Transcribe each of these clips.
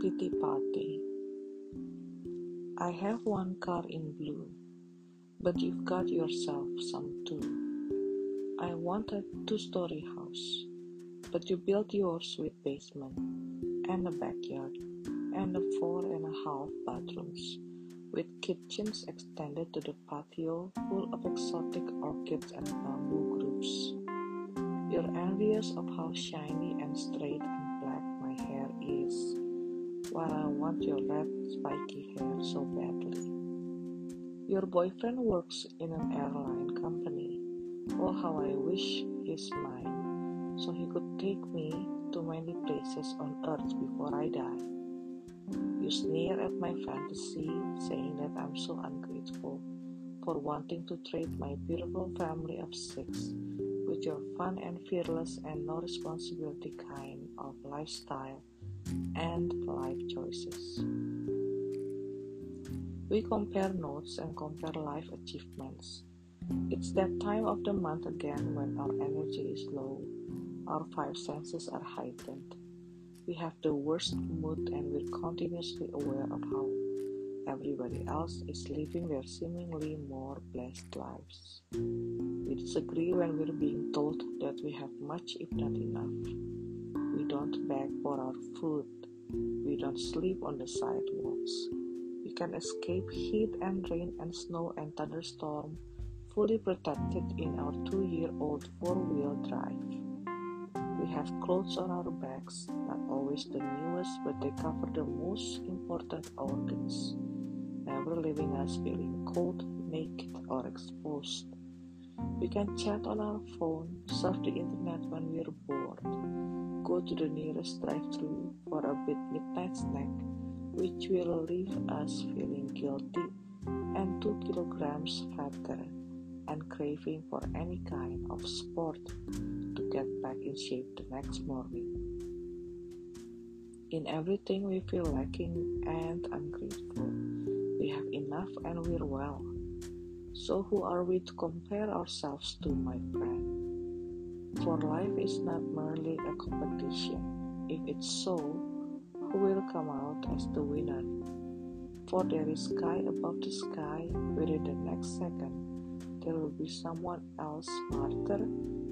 pity party. I have one car in blue, but you've got yourself some too. I want a two story house, but you built yours with basement and a backyard and a four and a half bathrooms with kitchens extended to the patio full of exotic orchids and bamboo groups. You're envious of how shiny and straight while I want your red spiky hair so badly. Your boyfriend works in an airline company. Oh, how I wish he's mine, so he could take me to many places on earth before I die. You sneer at my fantasy, saying that I'm so ungrateful for wanting to trade my beautiful family of six with your fun and fearless and no responsibility kind of lifestyle and life choices. We compare notes and compare life achievements. It's that time of the month again when our energy is low, our five senses are heightened. We have the worst mood and we're continuously aware of how everybody else is living their seemingly more blessed lives. We disagree when we're being told that we have much, if not enough. We don't beg for our food. We don't sleep on the sidewalks. We can escape heat and rain and snow and thunderstorm fully protected in our two year old four wheel drive. We have clothes on our backs, not always the newest, but they cover the most important organs never leaving us feeling cold, naked, or exposed. We can chat on our phone, surf the internet when we're bored, go to the nearest drive through for a bit of midnight snack, which will leave us feeling guilty and 2 kilograms fatter and craving for any kind of sport to get back in shape the next morning. In everything, we feel lacking and ungrateful we have enough and we're well. So, who are we to compare ourselves to, my friend? For life is not merely a competition. If it's so, who will come out as the winner? For there is sky above the sky, within the next second, there will be someone else smarter,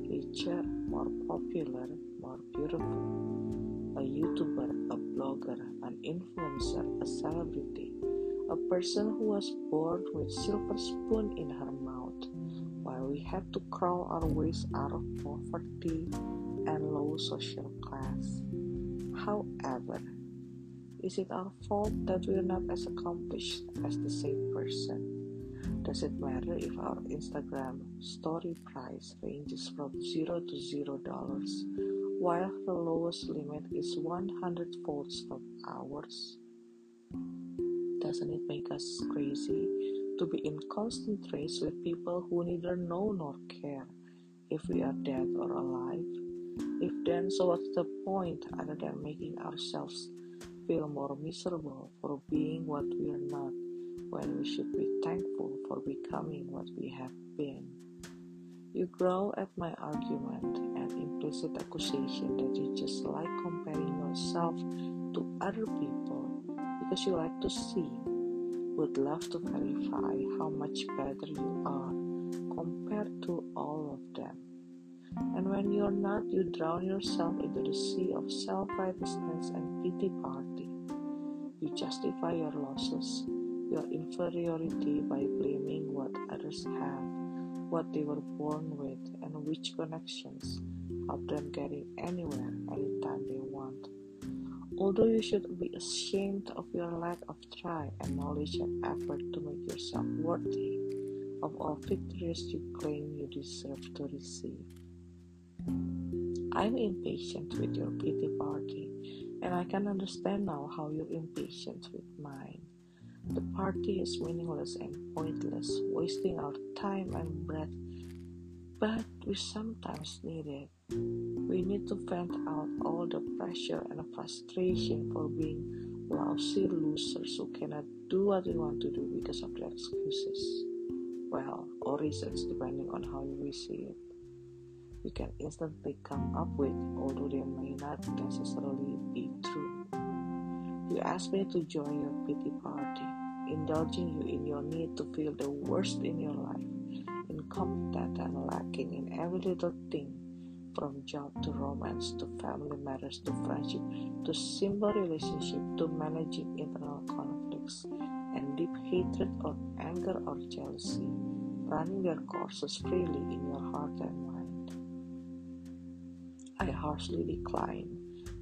richer, more popular, more beautiful. A YouTuber, a blogger, an influencer, a celebrity a person who was born with silver spoon in her we had to crawl our ways out of poverty and low social class. However, is it our fault that we're not as accomplished as the same person? Does it matter if our Instagram story price ranges from 0 to 0 dollars while the lowest limit is 100 volts of ours? doesn't it make us crazy to be in constant race with people who neither know nor care if we are dead or alive? If then, so what's the point other than making ourselves feel more miserable for being what we are not when we should be thankful for becoming what we have been? You growl at my argument and implicit accusation that you just like comparing yourself to other people because you like to see, would love to verify how much better you are compared to all of them. And when you're not, you drown yourself into the sea of self righteousness and pity party. You justify your losses, your inferiority by blaming what others have, what they were born with, and which connections help them getting anywhere anytime they. Although you should be ashamed of your lack of try and knowledge and effort to make yourself worthy of all victories you claim you deserve to receive. I'm impatient with your pity party, and I can understand now how you're impatient with mine. The party is meaningless and pointless, wasting our time and breath, but we sometimes need it. We need to vent out all the pressure and frustration for being lousy losers who cannot do what we want to do because of their excuses. Well, or reasons, depending on how we see it. We can instantly come up with, although they may not necessarily be true. You ask me to join your pity party, indulging you in your need to feel the worst in your life, incompetent and lacking in every little thing, from job to romance to family matters to friendship to simple relationship to managing internal conflicts and deep hatred or anger or jealousy. Running their courses freely in your heart and mind. I harshly decline,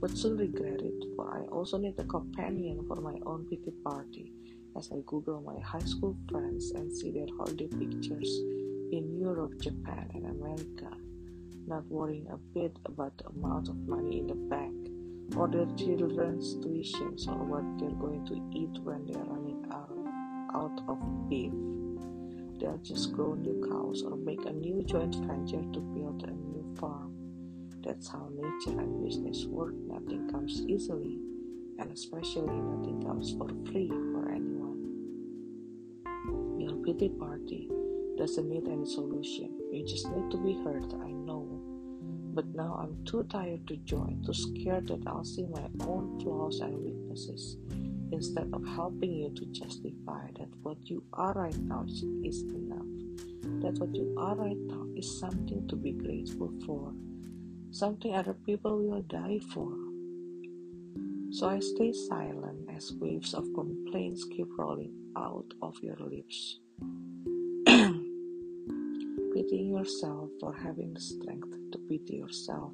but soon regret it, for I also need a companion for my own pity party as I Google my high school friends and see their holiday pictures in Europe, Japan, and America, not worrying a bit about the amount of money in the bank or their children's tuitions or what they're going to eat when they're running out, out of beef. They'll just grow new cows or make a new joint venture to build a new farm. That's how nature and business work. Nothing comes easily, and especially nothing comes for free for anyone. Your pity party doesn't need any solution. You just need to be heard, I know. But now I'm too tired to join, too scared that I'll see my own flaws and weaknesses instead of helping you to justify that what you are right now is enough, that what you are right now is something to be grateful for, something other people will die for. So I stay silent as waves of complaints keep rolling out of your lips. Pitying yourself for having the strength to pity yourself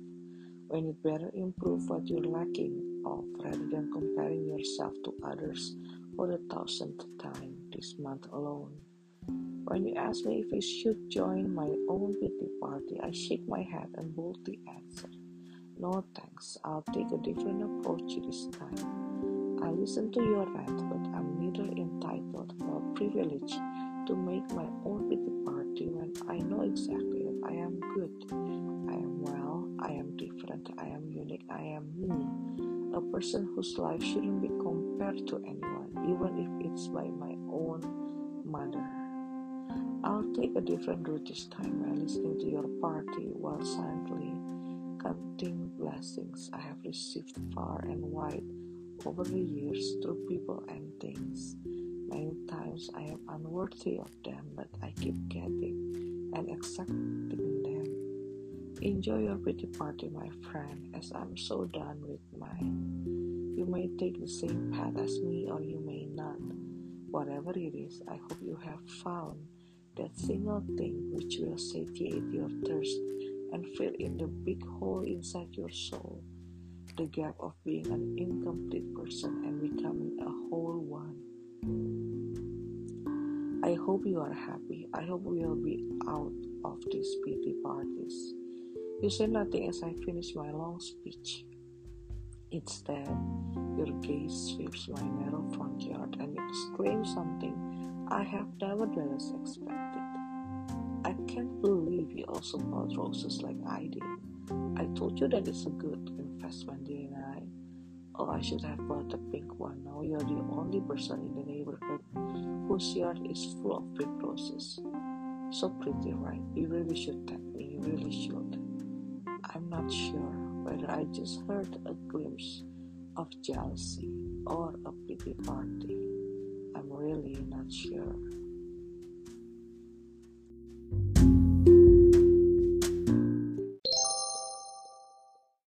when you better improve what you're lacking of rather than comparing yourself to others for the thousandth time this month alone. When you ask me if I should join my own pity party, I shake my head and boldly answer, No thanks, I'll take a different approach this time. I listen to your rant, but I'm neither entitled nor privileged to make my own pity party I know exactly that I am good, I am well, I am different, I am unique, I am me a person whose life shouldn't be compared to anyone, even if it's by my own mother. I'll take a different route this time by listening to your party while silently counting blessings I have received far and wide over the years through people and things. Many times I am unworthy of them, but I keep getting and accepting them. Enjoy your pity party, my friend, as I'm so done with mine. You may take the same path as me, or you may not. Whatever it is, I hope you have found that single thing which will satiate your thirst and fill in the big hole inside your soul the gap of being an incomplete person and becoming a whole one. I hope you are happy. I hope we will be out of these pity parties. You say nothing as I finish my long speech. Instead, your gaze sweeps my narrow front yard and exclaims something I have nevertheless expected. I can't believe you also bought roses like I did. I told you that it's a good investment, didn't I? Oh, I should have bought a pink one. Now you're the only person in the neighborhood whose yard is full of pink roses. So pretty, right? You really should thank me. You really should. I'm not sure whether I just heard a glimpse of jealousy or a pity party. I'm really not sure.